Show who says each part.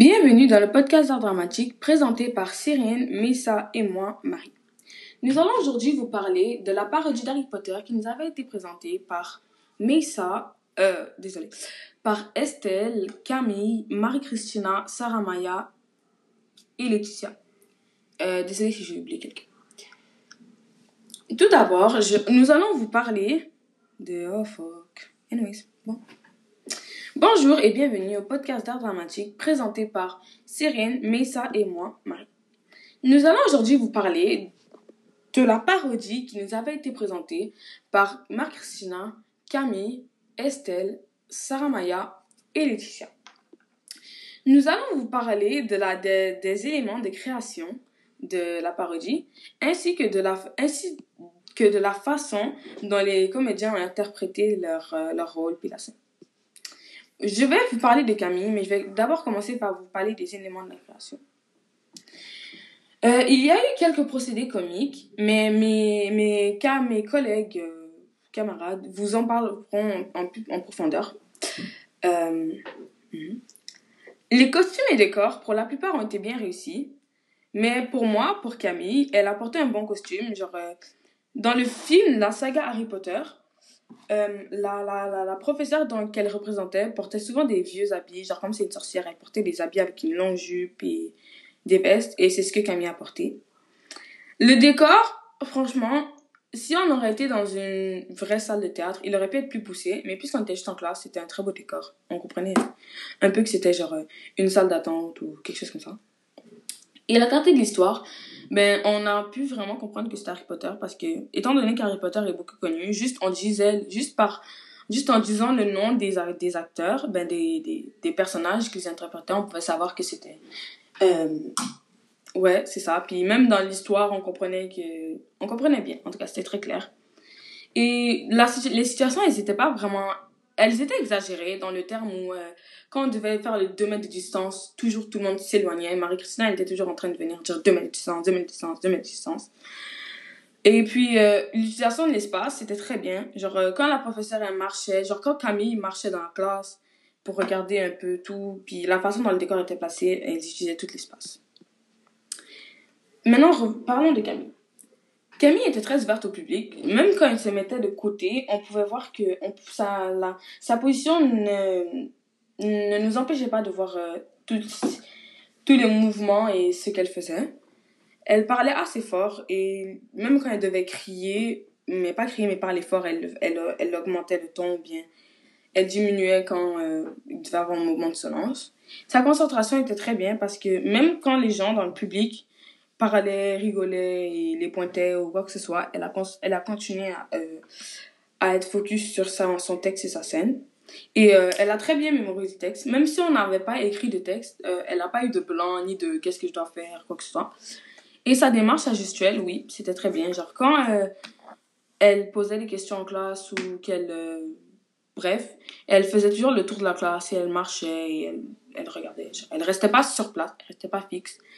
Speaker 1: Bienvenue dans le podcast d'art dramatique présenté par Cyrine, Missa et moi, Marie. Nous allons aujourd'hui vous parler de la parodie d'Harry Potter qui nous avait été présentée par Missa, euh, désolé, par Estelle, Camille, Marie-Christina, Sarah Maya et Laetitia. Euh, désolé si j'ai oublié quelqu'un. Tout d'abord, nous allons vous parler de... Oh fuck. Anyways, bon. Bonjour et bienvenue au podcast d'art dramatique présenté par Cyrine, Messa et moi, Marie. Nous allons aujourd'hui vous parler de la parodie qui nous avait été présentée par Marc-Christina, Camille, Estelle, Sarah Maya et Laetitia. Nous allons vous parler de la, des- des éléments de création de la parodie ainsi que de la, ainsi que de la façon dont les comédiens ont interprété leur, euh, leur rôle puis la scène. Je vais vous parler de Camille, mais je vais d'abord commencer par vous parler des éléments de la création. Euh, il y a eu quelques procédés comiques, mais mes, mes, mes collègues, euh, camarades, vous en parleront en profondeur. Euh, mhm. Les costumes et décors, pour la plupart, ont été bien réussis. Mais pour moi, pour Camille, elle a porté un bon costume. Genre, euh, dans le film, la saga Harry Potter, euh, la, la, la, la professeure qu'elle représentait portait souvent des vieux habits, genre comme c'est une sorcière, elle portait des habits avec une longue jupe et des vestes, et c'est ce que Camille a porté. Le décor, franchement, si on aurait été dans une vraie salle de théâtre, il aurait pu être plus poussé, mais puisqu'on était juste en classe, c'était un très beau décor. On comprenait un peu que c'était genre euh, une salle d'attente ou quelque chose comme ça. Et la qualité de l'histoire, ben, on a pu vraiment comprendre que c'était Harry Potter parce que, étant donné qu'Harry Potter est beaucoup connu, juste on disait, juste par, juste en disant le nom des, des acteurs, ben, des, des, des personnages qu'ils interprétaient, on pouvait savoir que c'était, euh, ouais, c'est ça. Puis même dans l'histoire, on comprenait que, on comprenait bien. En tout cas, c'était très clair. Et la, les situations, elles étaient pas vraiment, elles étaient exagérées dans le terme où, euh, quand on devait faire le 2 mètres de distance, toujours tout le monde s'éloignait. Marie-Christina, était toujours en train de venir dire 2 mètres de distance, 2 mètres de distance, 2 mètres de distance. Et puis, euh, l'utilisation de l'espace, c'était très bien. Genre, euh, quand la professeure, elle marchait, genre, quand Camille marchait dans la classe pour regarder un peu tout, puis la façon dont le décor était placé, elle utilisait tout l'espace. Maintenant, parlons de Camille. Camille était très ouverte au public. Même quand elle se mettait de côté, on pouvait voir que sa, position ne, ne nous empêchait pas de voir euh, tous tous les mouvements et ce qu'elle faisait. Elle parlait assez fort et même quand elle devait crier, mais pas crier, mais parler fort, elle, elle, elle augmentait le ton ou bien elle diminuait quand euh, il devait avoir un mouvement de silence. Sa concentration était très bien parce que même quand les gens dans le public parlaient, rigolaient et les pointaient ou quoi que ce soit, elle a, elle a continué à, euh, à être focus sur sa, son texte et sa scène. Et euh, elle a très bien mémorisé le texte. Même si on n'avait pas écrit de texte, euh, elle n'a pas eu de blanc ni de qu'est-ce que je dois faire, quoi que ce soit. Et sa démarche, sa gestuelle, oui, c'était très bien. Genre, quand elle posait des questions en classe ou qu'elle. bref, elle faisait toujours le tour de la classe et elle marchait et elle, elle regardait. Elle restait pas sur place, elle restait pas fixe.